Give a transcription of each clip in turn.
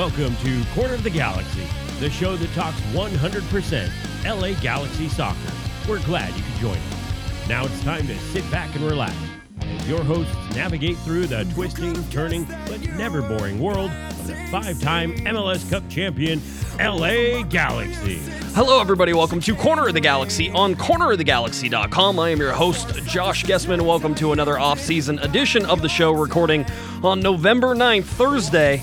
Welcome to Corner of the Galaxy, the show that talks 100% LA Galaxy soccer. We're glad you could join us. Now it's time to sit back and relax as your hosts navigate through the twisting, turning, but never boring world of the five time MLS Cup champion, LA Galaxy. Hello, everybody. Welcome to Corner of the Galaxy on cornerofthegalaxy.com. I am your host, Josh Gessman. Welcome to another off-season edition of the show, recording on November 9th, Thursday.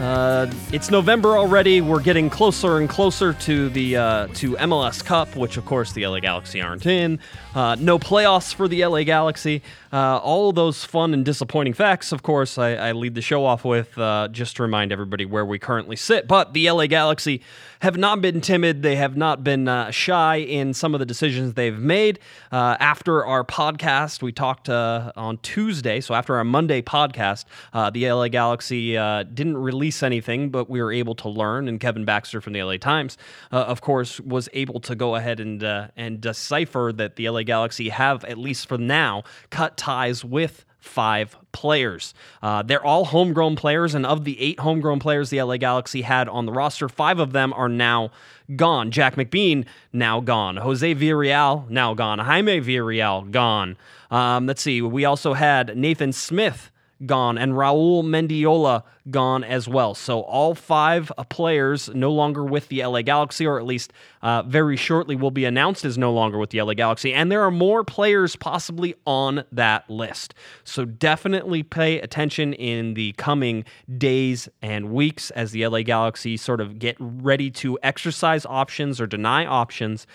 Uh, it's November already. We're getting closer and closer to the uh, to MLS Cup, which of course the LA Galaxy aren't in. Uh, no playoffs for the LA Galaxy. Uh, all those fun and disappointing facts, of course, I, I lead the show off with uh, just to remind everybody where we currently sit. But the LA Galaxy have not been timid. They have not been uh, shy in some of the decisions they've made. After our podcast, we talked on Tuesday. So after our Monday podcast, the LA Galaxy didn't release anything, but we were able to learn. And Kevin Baxter from the LA Times, of course, was able to go ahead and and decipher that the LA Galaxy have, at least for now, cut ties with five players. Uh, they're all homegrown players, and of the eight homegrown players the LA Galaxy had on the roster, five of them are now gone. Jack McBean, now gone. Jose Villarreal, now gone. Jaime Villarreal, gone. Um, let's see, we also had Nathan Smith gone, and Raul Mendiola gone as well. So all five uh, players no longer with the LA Galaxy, or at least uh, very shortly will be announced as no longer with the LA Galaxy. And there are more players possibly on that list. So definitely pay attention in the coming days and weeks as the LA Galaxy sort of get ready to exercise options or deny options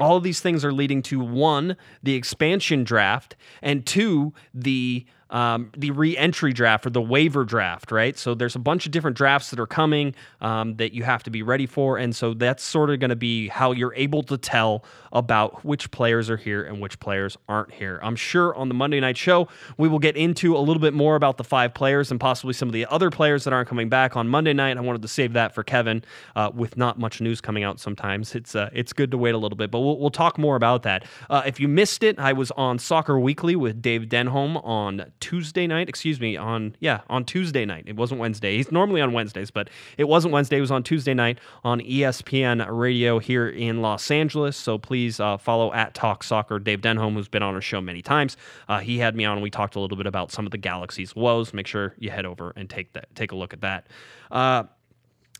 all of these things are leading to one, the expansion draft, and two, the um, the re-entry draft or the waiver draft, right? So there's a bunch of different drafts that are coming um, that you have to be ready for, and so that's sort of going to be how you're able to tell about which players are here and which players aren't here. I'm sure on the Monday night show we will get into a little bit more about the five players and possibly some of the other players that aren't coming back on Monday night. I wanted to save that for Kevin uh, with not much news coming out. Sometimes it's uh, it's good to wait a little bit, but we'll, we'll talk more about that. Uh, if you missed it, I was on Soccer Weekly with Dave Denholm on Tuesday night. Excuse me, on yeah, on Tuesday night. It wasn't Wednesday. He's normally on Wednesdays, but it wasn't Wednesday. It was on Tuesday night on ESPN Radio here in Los Angeles. So please uh, follow at Talk Soccer Dave Denholm, who's been on our show many times. Uh, he had me on. and We talked a little bit about some of the Galaxy's woes. Make sure you head over and take that take a look at that.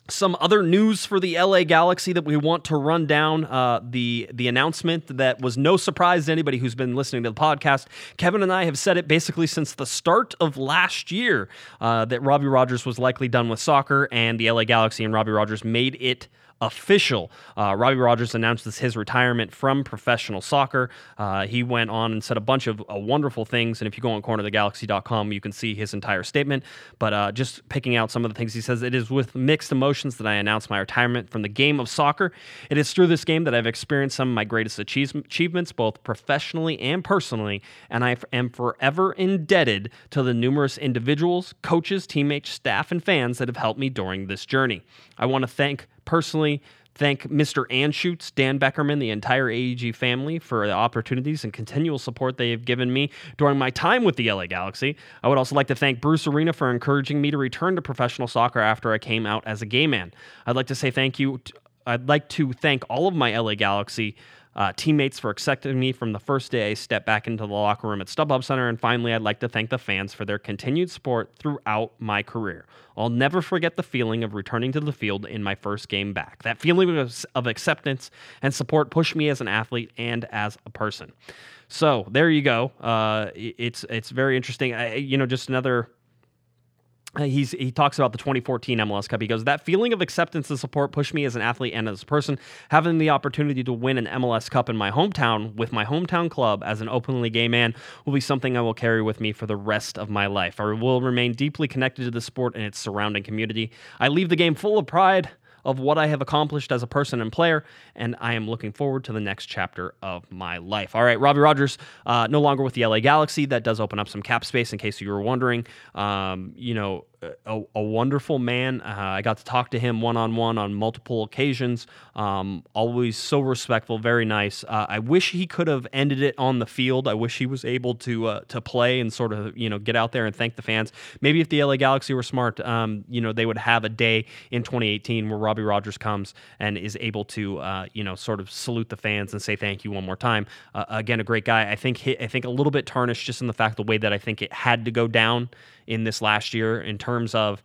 Some other news for the LA Galaxy that we want to run down. Uh, the the announcement that was no surprise to anybody who's been listening to the podcast. Kevin and I have said it basically since the start of last year uh, that Robbie Rogers was likely done with soccer, and the LA Galaxy and Robbie Rogers made it official. Uh, Robbie Rogers announced his retirement from professional soccer. Uh, he went on and said a bunch of uh, wonderful things. And if you go on cornerthegalaxy.com, you can see his entire statement. But uh, just picking out some of the things he says, it is with mixed emotions that I announce my retirement from the game of soccer. It is through this game that I've experienced some of my greatest achievements, both professionally and personally. And I am forever indebted to the numerous individuals, coaches, teammates, staff, and fans that have helped me during this journey. I want to thank personally thank Mr. Anschutz, Dan Beckerman, the entire AEG family for the opportunities and continual support they have given me during my time with the LA Galaxy. I would also like to thank Bruce Arena for encouraging me to return to professional soccer after I came out as a gay man. I'd like to say thank you. I'd like to thank all of my LA Galaxy uh, teammates for accepting me from the first day I stepped back into the locker room at StubHub Center. And finally, I'd like to thank the fans for their continued support throughout my career. I'll never forget the feeling of returning to the field in my first game back. That feeling of, of acceptance and support pushed me as an athlete and as a person. So there you go. Uh, it's it's very interesting. I, you know, just another Uh, he's, he talks about the 2014 MLS Cup. He goes, That feeling of acceptance and support pushed me as an athlete and as a person. Having the opportunity to win an MLS Cup in my hometown with my hometown club as an openly gay man will be something I will carry with me for the rest of my life. I will remain deeply connected to the sport and its surrounding community. I leave the game full of pride of what I have accomplished as a person and player, and I am looking forward to the next chapter of my life. All right, Robbie Rogers, uh, no longer with the LA Galaxy. That does open up some cap space in case you were wondering. Um, you know, a, a wonderful man. Uh, I got to talk to him one on one on multiple occasions. Um, always so respectful, very nice. Uh, I wish he could have ended it on the field. I wish he was able to uh, to play and sort of you know get out there and thank the fans. Maybe if the LA Galaxy were smart, um, you know they would have a day in 2018 where Robbie Rogers comes and is able to uh, you know sort of salute the fans and say thank you one more time. Uh, again, a great guy. I think I think a little bit tarnished just in the fact the way that I think it had to go down in this last year in terms of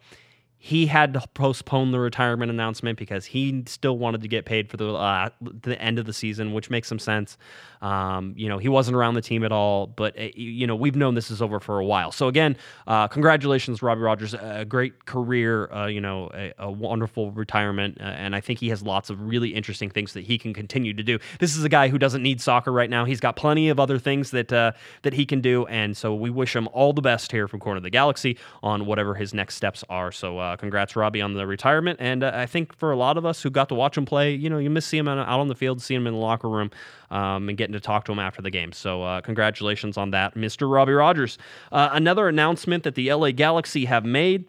he had to postpone the retirement announcement because he still wanted to get paid for the uh, the end of the season, which makes some sense. Um, you know, he wasn't around the team at all, but uh, you know we've known this is over for a while. So again, uh, congratulations, Robbie Rogers, a great career. Uh, you know, a, a wonderful retirement, uh, and I think he has lots of really interesting things that he can continue to do. This is a guy who doesn't need soccer right now. He's got plenty of other things that uh, that he can do, and so we wish him all the best here from Corner of the Galaxy on whatever his next steps are. So uh, congrats, Robbie, on the retirement. And uh, I think for a lot of us who got to watch him play, you know, you miss seeing him out on the field, seeing him in the locker room, um, and getting to talk to him after the game. So uh, congratulations on that, Mr. Robbie Rogers. Uh, another announcement that the LA Galaxy have made.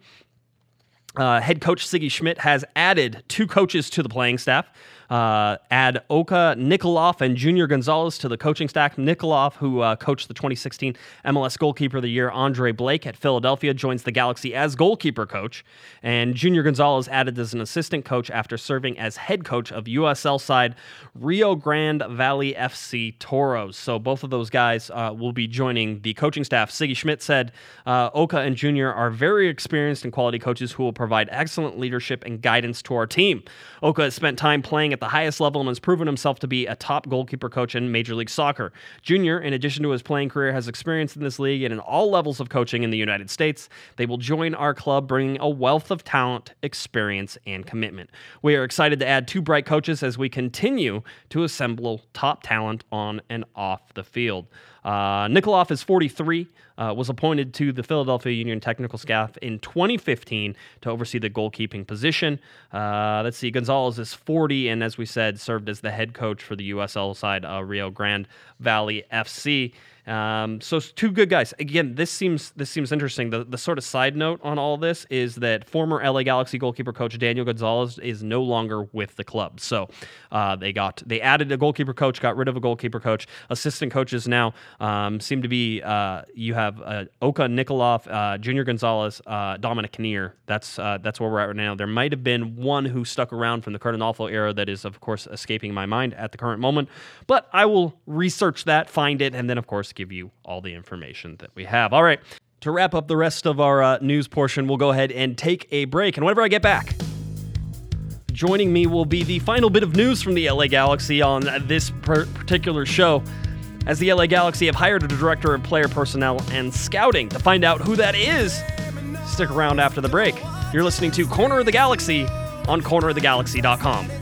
Uh, head coach Sigi Schmidt has added two coaches to the playing staff. Uh, add Oka Nikolov and Junior Gonzalez to the coaching staff. Nikolov, who uh, coached the 2016 MLS Goalkeeper of the Year, Andre Blake at Philadelphia, joins the Galaxy as goalkeeper coach. And Junior Gonzalez added as an assistant coach after serving as head coach of USL side Rio Grande Valley FC Toros. So both of those guys uh, will be joining the coaching staff. Sigi Schmidt said uh, Oka and Junior are very experienced and quality coaches who will provide excellent leadership and guidance to our team. Oka has spent time playing at the highest level and has proven himself to be a top goalkeeper coach in Major League Soccer. Junior, in addition to his playing career, has experience in this league and in all levels of coaching in the United States. They will join our club, bringing a wealth of talent, experience, and commitment. We are excited to add two bright coaches as we continue to assemble top talent on and off the field. Uh, Nikolov is 43, uh, was appointed to the Philadelphia Union technical staff in 2015 to oversee the goalkeeping position. Uh, let's see, Gonzalez is 40, and as we said, served as the head coach for the USL side, uh, Rio Grande Valley FC. Um, so two good guys. Again, this seems this seems interesting. The the sort of side note on all this is that former LA Galaxy goalkeeper coach Daniel Gonzalez is no longer with the club. So uh, they got they added a goalkeeper coach, got rid of a goalkeeper coach. Assistant coaches now um, seem to be uh, you have uh, Oka Nikolov, uh, Junior Gonzalez, uh, Dominic Kinnear. That's uh, that's where we're at right now. There might have been one who stuck around from the Curt Onalfo era that is of course escaping my mind at the current moment, but I will research that, find it, and then of course give you all the information that we have. All right. To wrap up the rest of our uh, news portion, we'll go ahead and take a break. And whenever I get back, joining me will be the final bit of news from the LA Galaxy on this particular show. As the LA Galaxy have hired a director of player personnel and scouting to find out who that is. Stick around after the break. You're listening to Corner of the Galaxy on cornerofthegalaxy.com.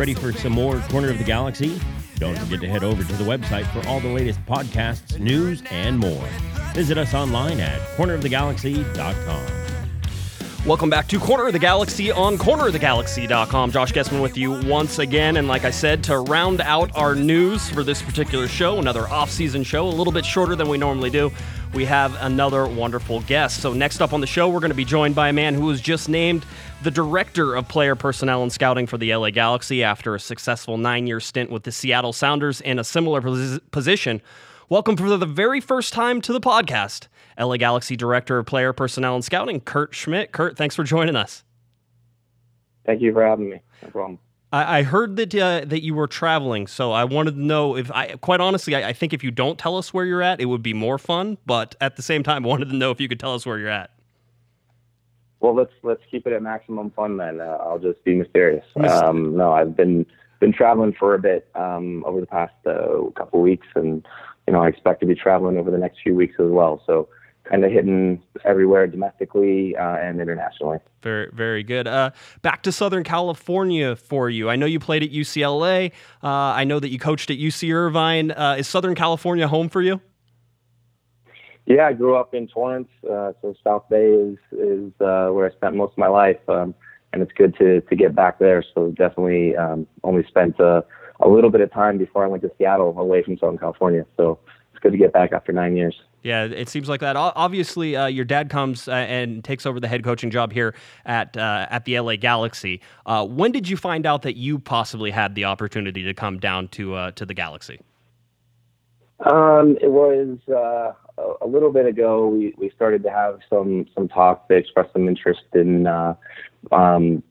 Ready for some more Corner of the Galaxy? Don't forget to head over to the website for all the latest podcasts, news, and more. Visit us online at cornerofthegalaxy.com. Welcome back to Corner of the Galaxy on cornerofthegalaxy.com. Josh Gessman with you once again. And like I said, to round out our news for this particular show, another off-season show, a little bit shorter than we normally do, we have another wonderful guest. So next up on the show, we're going to be joined by a man who was just named the director of player personnel and scouting for the LA Galaxy after a successful nine-year stint with the Seattle Sounders in a similar pos- position. Welcome for the very first time to the podcast, LA Galaxy Director of Player Personnel and Scouting, Kurt Schmidt. Kurt, thanks for joining us. Thank you for having me. No problem. I, I heard that uh, that you were traveling, so I wanted to know if I, quite honestly, I, I think if you don't tell us where you're at, it would be more fun. But at the same time, I wanted to know if you could tell us where you're at. Well, let's let's keep it at maximum fun then. Uh, I'll just be mysterious. Um, no, I've been been traveling for a bit um, over the past uh, couple weeks, and you know, I expect to be traveling over the next few weeks as well. So kind of hitting everywhere domestically uh, and internationally. Very, very good. Uh, back to Southern California for you. I know you played at UCLA. Uh, I know that you coached at UC Irvine. Uh, is Southern California home for you? Yeah, I grew up in Torrance, uh, so South Bay is is uh, where I spent most of my life, um, and it's good to to get back there. So definitely um, only spent a, a little bit of time before I went to Seattle, away from Southern California. So good to get back after nine years. Yeah, it seems like that. Obviously, uh, your dad comes uh, and takes over the head coaching job here at uh, at the LA Galaxy. Uh, when did you find out that you possibly had the opportunity to come down to uh, to the Galaxy? Um, it was uh, a little bit ago. We, we started to have some some talk. They expressed some interest in um,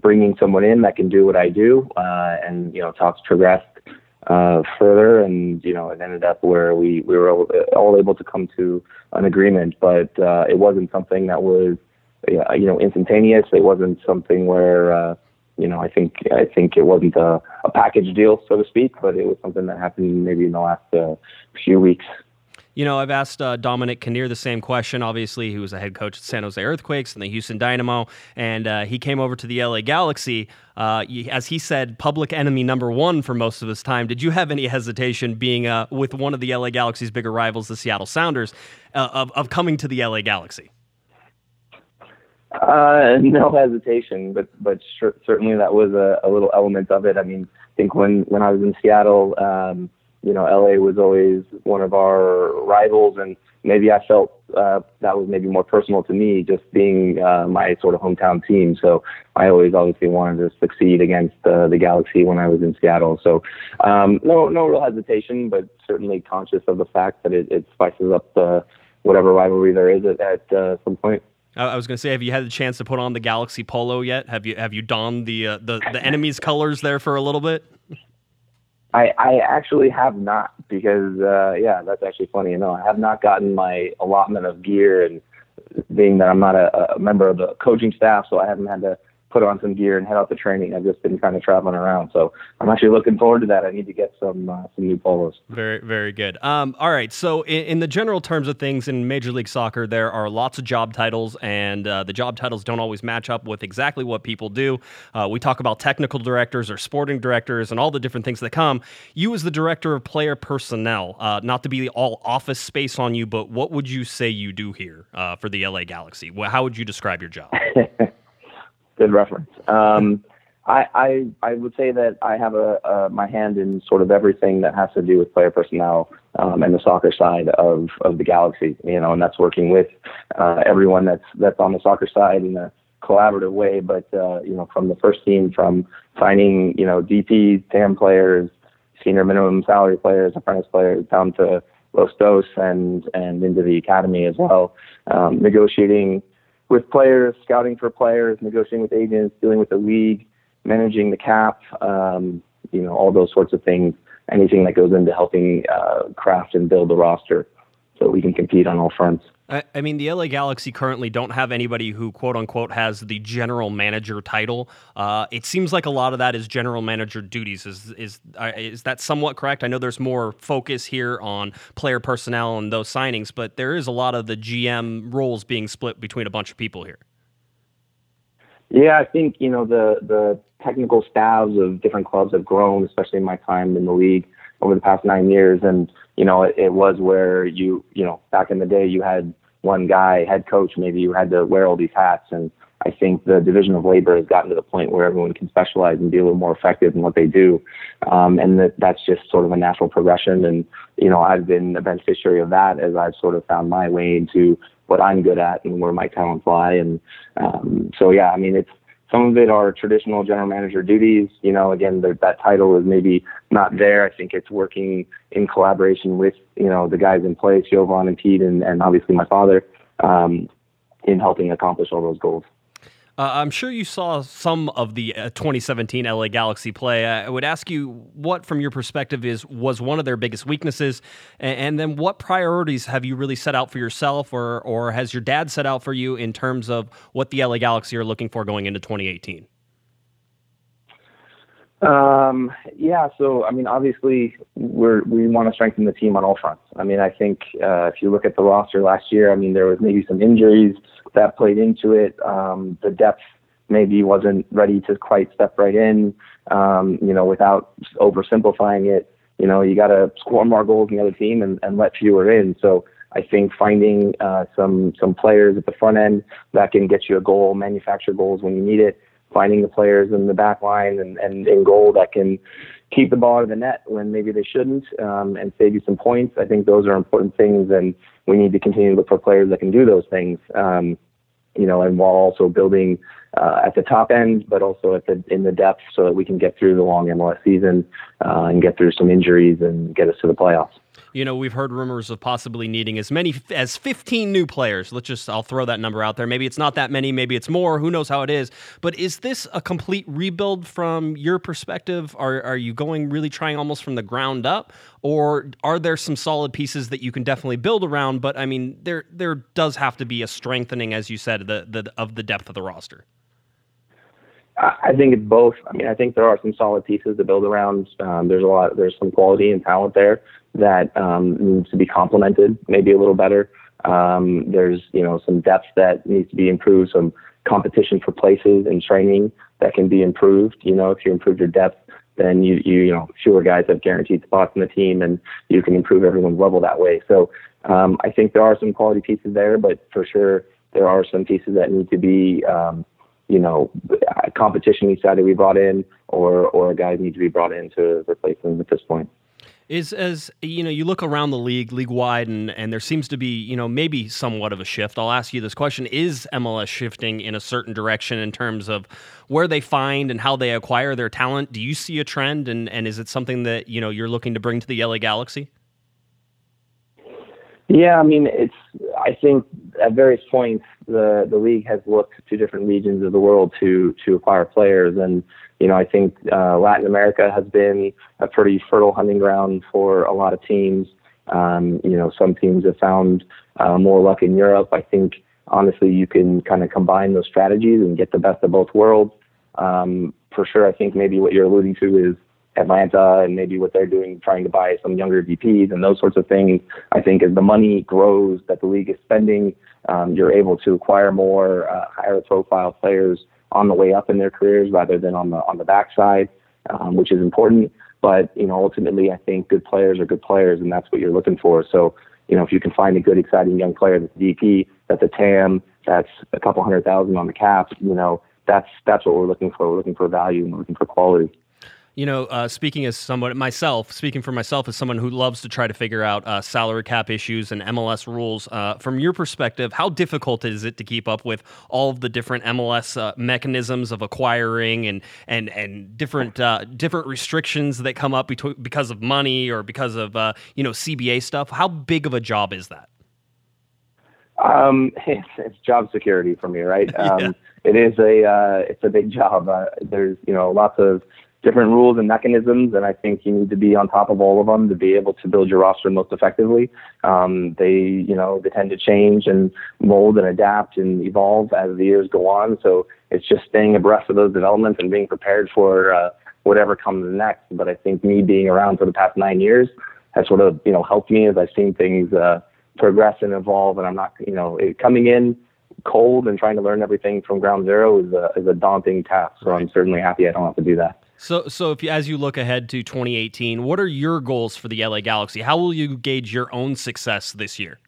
bringing someone in that can do what I do, and you know, talks progressed uh, further, and you know, it ended up where we we were all, all able to come to an agreement. But uh, it wasn't something that was you know instantaneous. It wasn't something where uh, you know I think I think it wasn't a, a package deal, so to speak. But it was something that happened maybe in the last uh, few weeks. You know, I've asked uh, Dominic Kinnear the same question. Obviously, he was a head coach at San Jose Earthquakes and the Houston Dynamo, and uh, he came over to the LA Galaxy. Uh, as he said, public enemy number one for most of his time. Did you have any hesitation being uh, with one of the LA Galaxy's bigger rivals, the Seattle Sounders, uh, of, of coming to the LA Galaxy? Uh, no hesitation, but but sure, certainly that was a, a, little element of it. I mean, I think when when I was in Seattle. Um, you know, LA was always one of our rivals, and maybe I felt uh, that was maybe more personal to me, just being uh, my sort of hometown team. So I always obviously wanted to succeed against uh, the Galaxy when I was in Seattle. So um, no, no real hesitation, but certainly conscious of the fact that it, it spices up uh, whatever rivalry there is at, at uh, some point. I was going to say, have you had the chance to put on the Galaxy polo yet? Have you have you donned the uh, the the enemy's colors there for a little bit? I, I actually have not because uh, yeah, that's actually funny. You know, I have not gotten my allotment of gear, and being that I'm not a, a member of the coaching staff, so I haven't had to put on some gear and head out to training. I've just been kind of traveling around, so I'm actually looking forward to that. I need to get some uh, some new polos. Very very good. Um, all right, so in, in, the general terms of things in Major League Soccer, there are lots of job titles, and uh, the job titles don't always match up with exactly what people do. Uh, we talk about technical directors or sporting directors and all the different things that come. You, as the director of player personnel, uh, not to be all office space on you, but what would you say you do here uh, for the LA Galaxy? How would you describe your job? good reference. Um, I, I I would say that I have a, a my hand in sort of everything that has to do with player personnel um, and the soccer side of of the galaxy. You know, and that's working with uh, everyone that's that's on the soccer side in a collaborative way. But uh, you know, from the first team, from signing you know DPs, TAM players, senior minimum salary players, apprentice players, down to Los Dos and and into the academy as well, um, negotiating with players, scouting for players, negotiating with agents, dealing with the league, managing the cap, um, you know, all those sorts of things. Anything that goes into helping uh, craft and build the roster so we can compete on all fronts. I, I mean, the LA Galaxy currently don't have anybody who quote unquote has the general manager title. Uh, it seems like a lot of that is general manager duties. Is is is that somewhat correct? I know there's more focus here on player personnel and those signings, but there is a lot of the GM roles being split between a bunch of people here. Yeah, I think you know the the technical staffs of different clubs have grown, especially in my time in the league over the past nine years. And, you know, it, it was where you, you know, back in the day, you had one guy, head coach, maybe you had to wear all these hats. And I think the division of labor has gotten to the point where everyone can specialize and be a little more effective in what they do. Um, and that, that's just sort of a natural progression. And, you know, I've been a beneficiary of that as I've sort of found my way into what I'm good at and where my talents lie. And um, so, yeah, I mean, it's, some of it are traditional general manager duties. You know, again, the, that title is maybe not there. I think it's working in collaboration with, you know, the guys in place, Jovan and Pete, and, and obviously my father, um, in helping accomplish all those goals. Uh, I'm sure you saw some of the uh, 2017 LA Galaxy play. I would ask you what, from your perspective, is was one of their biggest weaknesses, and, and, then what priorities have you really set out for yourself, or or has your dad set out for you in terms of what the LA Galaxy are looking for going into 2018? Um, yeah, so I mean, obviously, we're we want to strengthen the team on all fronts. I mean, I think uh, if you look at the roster last year, I mean, there was maybe some injuries that played into it. Um, the depth maybe wasn't ready to quite step right in. Um, you know, without oversimplifying it, you know, you got to score more goals than the other team and, and let fewer in. So I think finding uh, some some players at the front end that can get you a goal, manufacture goals when you need it, finding the players in the back line and, and in goal that can keep the ball out of the net when maybe they shouldn't um, and save you some points. I think those are important things, and we need to continue to look for players that can do those things. Um, you know, and while also building uh, at the top end, but also at the in the depth, so that we can get through the long MLS season uh, and get through some injuries and get us to the playoffs. You know, we've heard rumors of possibly needing as many as 15 new players. Let's just, I'll throw that number out there. Maybe it's not that many, maybe it's more. Who knows how it is? But is this a complete rebuild from your perspective? Are, are you going really trying almost from the ground up? Or are there some solid pieces that you can definitely build around? But I mean, there there does have to be a strengthening, as you said, the, the of the depth of the roster. I think it's both. I mean, I think there are some solid pieces to build around. Um, there's a lot. There's some quality and talent there that um, needs to be complemented, maybe a little better. Um, there's you know some depth that needs to be improved, some competition for places and training that can be improved. You know, if you improve your depth, then you you you know fewer guys have guaranteed spots in the team, and you can improve everyone's level that way. So um, I think there are some quality pieces there, but for sure there are some pieces that need to be um, you know, competition each side that we brought in, or or guys need to be brought in to replace them at this point. Is as you know, you look around the league, league wide, and and there seems to be you know maybe somewhat of a shift. I'll ask you this question: Is MLS shifting in a certain direction in terms of where they find and how they acquire their talent? Do you see a trend, and and is it something that you know you're looking to bring to the LA Galaxy? Yeah, I mean, it's. I think at various points the the league has looked to different regions of the world to to acquire players, and you know I think uh, Latin America has been a pretty fertile hunting ground for a lot of teams. Um, you know, some teams have found uh, more luck in Europe. I think honestly you can kind of combine those strategies and get the best of both worlds. Um, for sure, I think maybe what you're alluding to is Atlanta and maybe what they're doing, trying to buy some younger DPs and those sorts of things. I think as the money grows that the league is spending, um, you're able to acquire more uh, higher profile players on the way up in their careers rather than on the on the backside, um, which is important. But you know, ultimately, I think good players are good players, and that's what you're looking for. So, you know, if you can find a good, exciting young player that's DP, that's a TAM, that's a couple hundred thousand on the cap, you know, that's that's what we're looking for. We're looking for value and we're looking for quality you know, uh, speaking as someone myself, speaking for myself as someone who loves to try to figure out uh, salary cap issues and MLS rules, uh, from your perspective, how difficult is it to keep up with all of the different MLS uh, mechanisms of acquiring and and and different uh, different restrictions that come up between, because of money or because of uh, you know CBA stuff? How big of a job is that? Um, it's, it's job security for me, right? Um, yeah. It is a it's a big job. there's you know lots of different rules and mechanisms, and I think you need to be on top of all of them to be able to build your roster most effectively. Um, they, you know, they tend to change and mold and adapt and evolve as the years go on. So it's just staying abreast of those developments and being prepared for uh, whatever comes next. But I think me being around for the past nine years has sort of, you know, helped me as I've seen things uh, progress and evolve. And I'm not, you know, coming in cold and trying to learn everything from ground zero is a, is a daunting task. So I'm certainly happy I don't have to do that. So, so if you, as you look ahead to 2018, what are your goals for the LA Galaxy? How will you gauge your own success this year?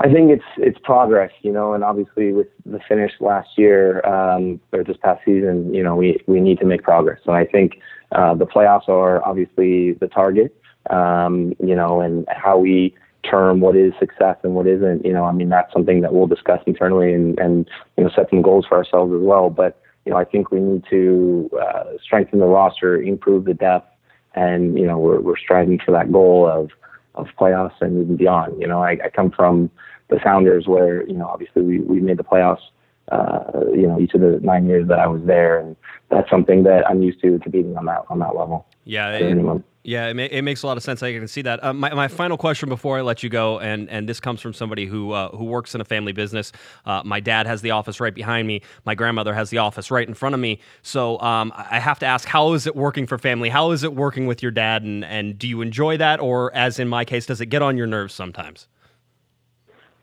I think it's it's progress, you know, and obviously with the finish last year um, or this past season, you know, we we need to make progress. So I think uh, the playoffs are obviously the target, um, you know, and how we term what is success and what isn't, you know, I mean that's something that we'll discuss internally and and you know set some goals for ourselves as well. But you know, I think we need to uh, strengthen the roster, improve the depth, and you know, we're we're striving for that goal of of playoffs and even beyond. You know, I, I come from the Sounders, where you know, obviously we we made the playoffs. Uh, you know, each of the nine years that I was there, and that's something that I'm used to competing on that on that level. Yeah, it, yeah, it, ma- it, makes a lot of sense. I can see that. Uh, my, my final question before I let you go, and, and this comes from somebody who uh, who works in a family business. Uh, my dad has the office right behind me. My grandmother has the office right in front of me. So um, I have to ask, how is it working for family? How is it working with your dad? And, and do you enjoy that, or as in my case, does it get on your nerves sometimes?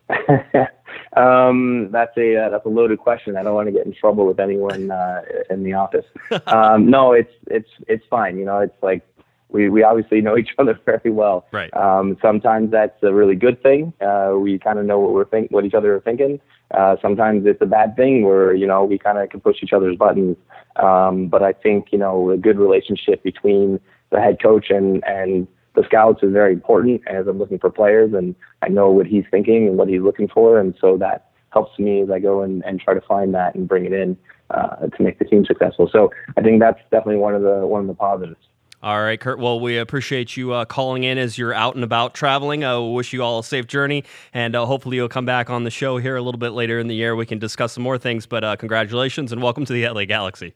um, that's a uh, that's a loaded question. I don't want to get in trouble with anyone uh, in the office. Um, no, it's it's it's fine. You know, it's like we we obviously know each other very well. Right. Um, sometimes that's a really good thing. Uh, we kind of know what we're think what each other are thinking. Uh, sometimes it's a bad thing where you know we kind of can push each other's buttons. Um, but I think you know a good relationship between the head coach and and the scouts is very important as I'm looking for players and I know what he's thinking and what he's looking for. And so that helps me as I go and, and try to find that and bring it in uh, to make the team successful. So I think that's definitely one of the, one of the positives. All right, Kurt. Well, we appreciate you uh, calling in as you're out and about traveling. I uh, wish you all a safe journey, and uh, hopefully you'll come back on the show here a little bit later in the year. We can discuss some more things. But uh, congratulations and welcome to the LA Galaxy.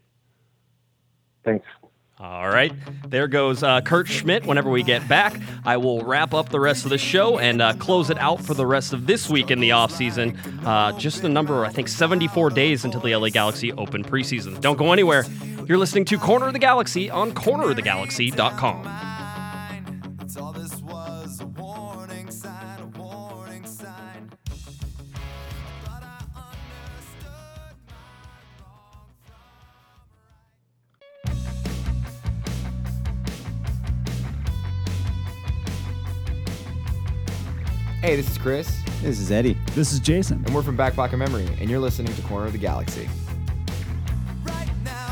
Thanks. All right. There goes uh, Kurt Schmidt. Whenever we get back, I will wrap up the rest of the show and uh, close it out for the rest of this week in the offseason. Uh, just a number, I think, 74 days until the LA Galaxy open preseason. Don't go anywhere. You're listening to Corner of the Galaxy on cornerofthegalaxy.com. Hey, this is Chris. This is Eddie. This is Jason. And we're from Back Pocket Memory, and you're listening to Corner of the Galaxy.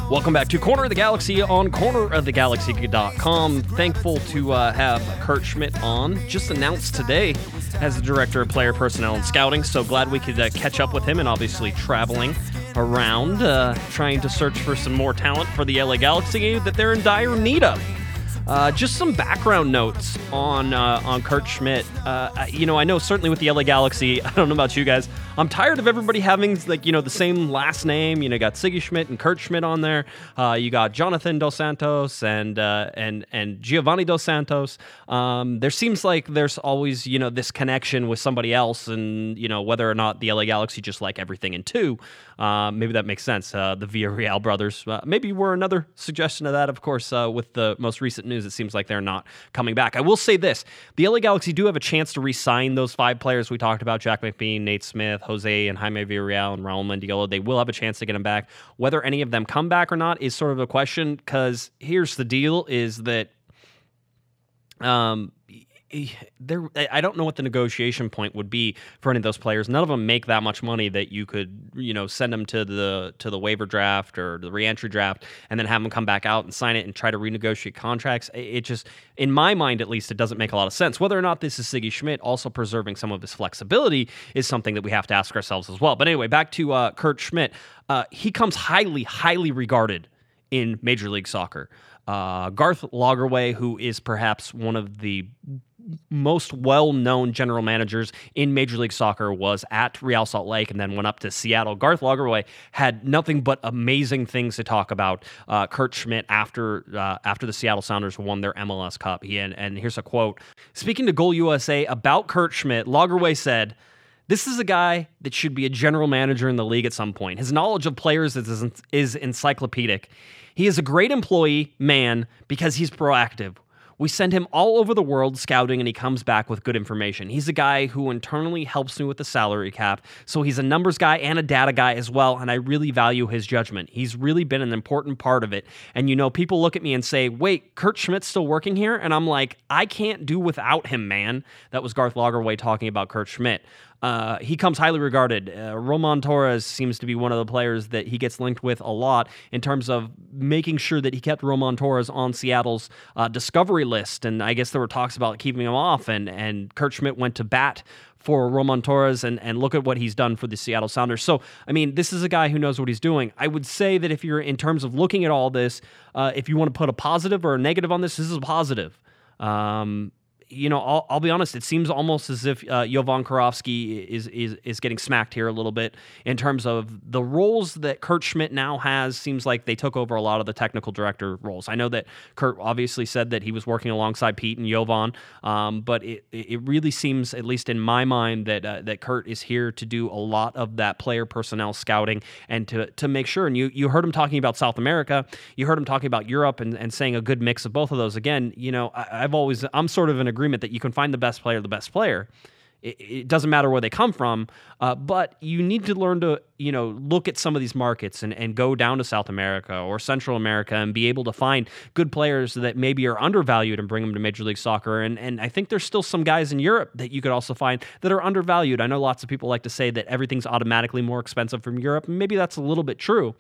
Welcome back to Corner of the Galaxy on cornerofthegalaxy.com. Thankful to uh, have Kurt Schmidt on, just announced today as the Director of Player Personnel and Scouting. So glad we could uh, catch up with him and obviously traveling around, uh, trying to search for some more talent for the LA Galaxy that they're in dire need of. Uh, just some background notes on uh, on Kurt Schmidt. Uh, you know, I know certainly with the LA Galaxy. I don't know about you guys. I'm tired of everybody having like you know the same last name. You know, you got Sigi Schmidt and Kurt Schmidt on there. Uh, you got Jonathan Dos Santos and uh, and and Giovanni Dos Santos. Um, there seems like there's always you know this connection with somebody else, and you know whether or not the LA Galaxy just like everything in two. Uh, maybe that makes sense. the Villarreal brothers. maybe we're another suggestion of that. Of course, with the most recent news, it seems like they're not coming back. I will say this the LA Galaxy do have a chance to re sign those five players we talked about Jack McBean, Nate Smith, Jose, and Jaime Villarreal, and Raul Mendiola. They will have a chance to get them back. Whether any of them come back or not is sort of a question because here's the deal is that. Um, there I don't know what the negotiation point would be for any of those players. None of them make that much money that you could, you know, send them to the to the waiver draft or the reentry draft and then have them come back out and sign it and try to renegotiate contracts. It just in my mind at least it doesn't make a lot of sense. Whether or not this is Sigi Schmidt also preserving some of his flexibility is something that we have to ask ourselves as well. But anyway, back to uh, Kurt Schmidt. Uh, he comes highly highly regarded in Major League Soccer. Uh, Garth Lagerwey, who is perhaps one of the most well-known general managers in Major League Soccer was at Real Salt Lake and then went up to Seattle. Garth Lagerwey had nothing but amazing things to talk about. Uh, Kurt Schmidt after uh, after the Seattle Sounders won their MLS Cup. He and, and here's a quote: Speaking to Goal USA about Kurt Schmidt, Lagerwey said. This is a guy that should be a general manager in the league at some point. His knowledge of players is, is encyclopedic. He is a great employee man because he's proactive. We send him all over the world scouting, and he comes back with good information. He's a guy who internally helps me with the salary cap, so he's a numbers guy and a data guy as well, and I really value his judgment. He's really been an important part of it. And you know, people look at me and say, wait, Kurt Schmidt's still working here? And I'm like, I can't do without him, man. That was Garth Lagerwey talking about Kurt Schmidt. Uh, he comes highly regarded. Uh, Roman Torres seems to be one of the players that he gets linked with a lot in terms of making sure that he kept Roman Torres on Seattle's uh, discovery list. And I guess there were talks about keeping him off, and, and Kurt Schmidt went to bat for Roman Torres and, and look at what he's done for the Seattle Sounders. So, I mean, this is a guy who knows what he's doing. I would say that if you're in terms of looking at all this, uh, if you want to put a positive or a negative on this, this is a positive. Um, you know, I'll, I'll, be honest. It seems almost as if uh, Jovan Kirovski is, is is getting smacked here a little bit in terms of the roles that Kurt Schmidt now has. Seems like they took over a lot of the technical director roles. I know that Kurt obviously said that he was working alongside Pete and Jovan, um, but it it really seems, at least in my mind, that uh, that Kurt is here to do a lot of that player personnel scouting and to to make sure. And you you heard him talking about South America, you heard him talking about Europe, and, and saying a good mix of both of those. Again, you know, I, I've always I'm sort of in agreement that you can find the best player, the best player. It, it doesn't matter where they come from, uh, but you need to learn to you know look at some of these markets and, and go down to South America or Central America and be able to find good players that maybe are undervalued and bring them to Major League Soccer. And and I think there's still some guys in Europe that you could also find that are undervalued. I know lots of people like to say that everything's automatically more expensive from Europe, and maybe that's a little bit true.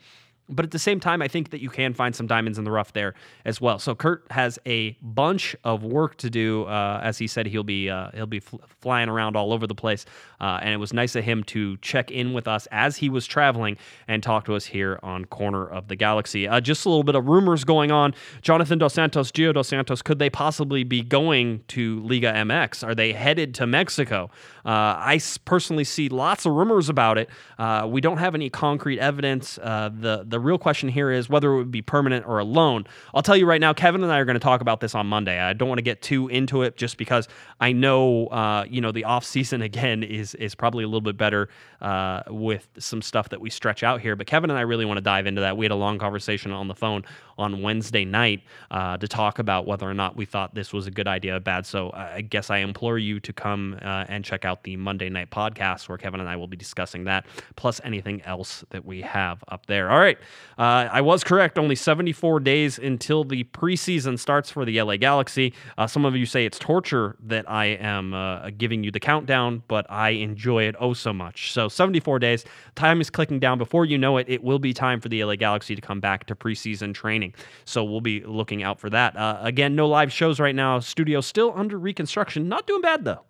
But at the same time, I think that you can find some diamonds in the rough there as well. So Kurt has a bunch of work to do. Uh, as he said, he'll be uh, he'll be fl- flying around all over the place, uh, and it was nice of him to check in with us as he was traveling and talk to us here on Corner of the Galaxy. Uh, just a little bit of rumors going on. Jonathan Dos Santos, Gio Dos Santos, could they possibly be going to Liga MX? Are they headed to Mexico? Uh, I personally see lots of rumors about it. Uh, we don't have any concrete evidence. the the real question here is whether it would be permanent or a loan. I'll tell you right now, Kevin and I are going to talk about this on Monday. I don't want to get too into it just because I know, uh, you know, the off season again is is probably a little bit better uh, with some stuff that we stretch out here. But Kevin and I really want to dive into that. We had a long conversation on the phone on Wednesday night uh, to talk about whether or not we thought this was a good idea or bad. So I guess I implore you to come uh, and check out the Monday night podcast where Kevin and I will be discussing that, plus anything else that we have up there. All right. Uh, I was correct. Only 74 days until the preseason starts for the LA Galaxy. Uh, some of you say it's torture that I am uh, giving you the countdown, but I enjoy it oh so much. So 74 days. Time is clicking down. Before you know it, it will be time for the LA Galaxy to come back to preseason training. So we'll be looking out for that. Uh, again, no live shows right now. Studio still under reconstruction. Not doing bad though.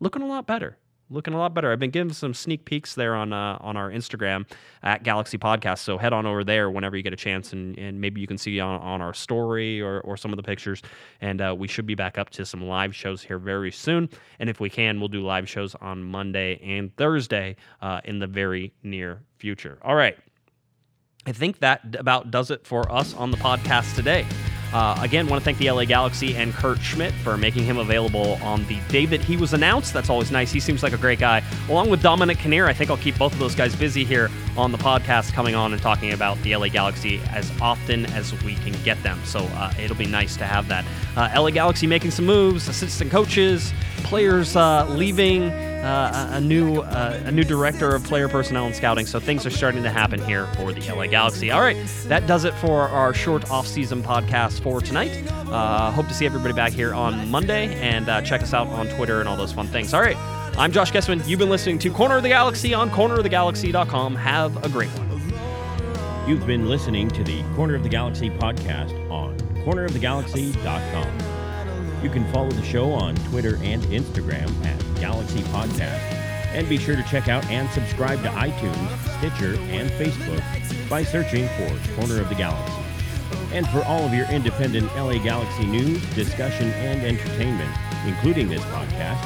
Looking a lot better looking a lot better. I've been giving some sneak peeks there on uh, on our Instagram at Galaxy Podcast. So head on over there whenever you get a chance, and, and maybe you can see on, on our story or, or some of the pictures. And uh, we should be back up to some live shows here very soon. And if we can, we'll do live shows on Monday and Thursday uh, in the very near future. All right. I think that about does it for us on the podcast today. Uh, again, want to thank the LA Galaxy and Kurt Schmidt for making him available on the day that he was announced. That's always nice. He seems like a great guy. Along with Dominic Kinnear, I think I'll keep both of those guys busy here on the podcast, coming on and talking about the LA Galaxy as often as we can get them. So uh, it'll be nice to have that. Uh, LA Galaxy making some moves, assistant coaches, players uh, leaving uh, a new uh, a new director of player personnel and scouting. So things are starting to happen here for the LA Galaxy. All right, that does it for our short off-season podcast for tonight. Uh, hope to see everybody back here on Monday and uh, check us out on Twitter and all those fun things. All right, I'm Josh Gessman. You've been listening to Corner of the Galaxy on cornerofthegalaxy.com. Have a great one. You've been listening to the Corner of the Galaxy podcast on cornerofthegalaxy.com. You can follow the show on Twitter and Instagram at Galaxy Podcast. And be sure to check out and subscribe to iTunes, Stitcher, and Facebook by searching for Corner of the Galaxy. And for all of your independent LA Galaxy news, discussion, and entertainment, including this podcast,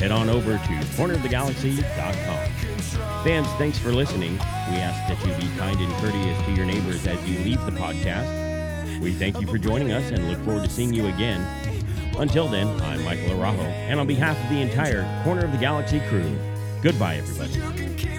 head on over to cornerofthegalaxy.com. Fans, thanks for listening. We ask that you be kind and courteous to your neighbors as you leave the podcast. We thank you for joining us and look forward to seeing you again until then, I'm Michael Araujo, and on behalf of the entire Corner of the Galaxy crew, goodbye, everybody.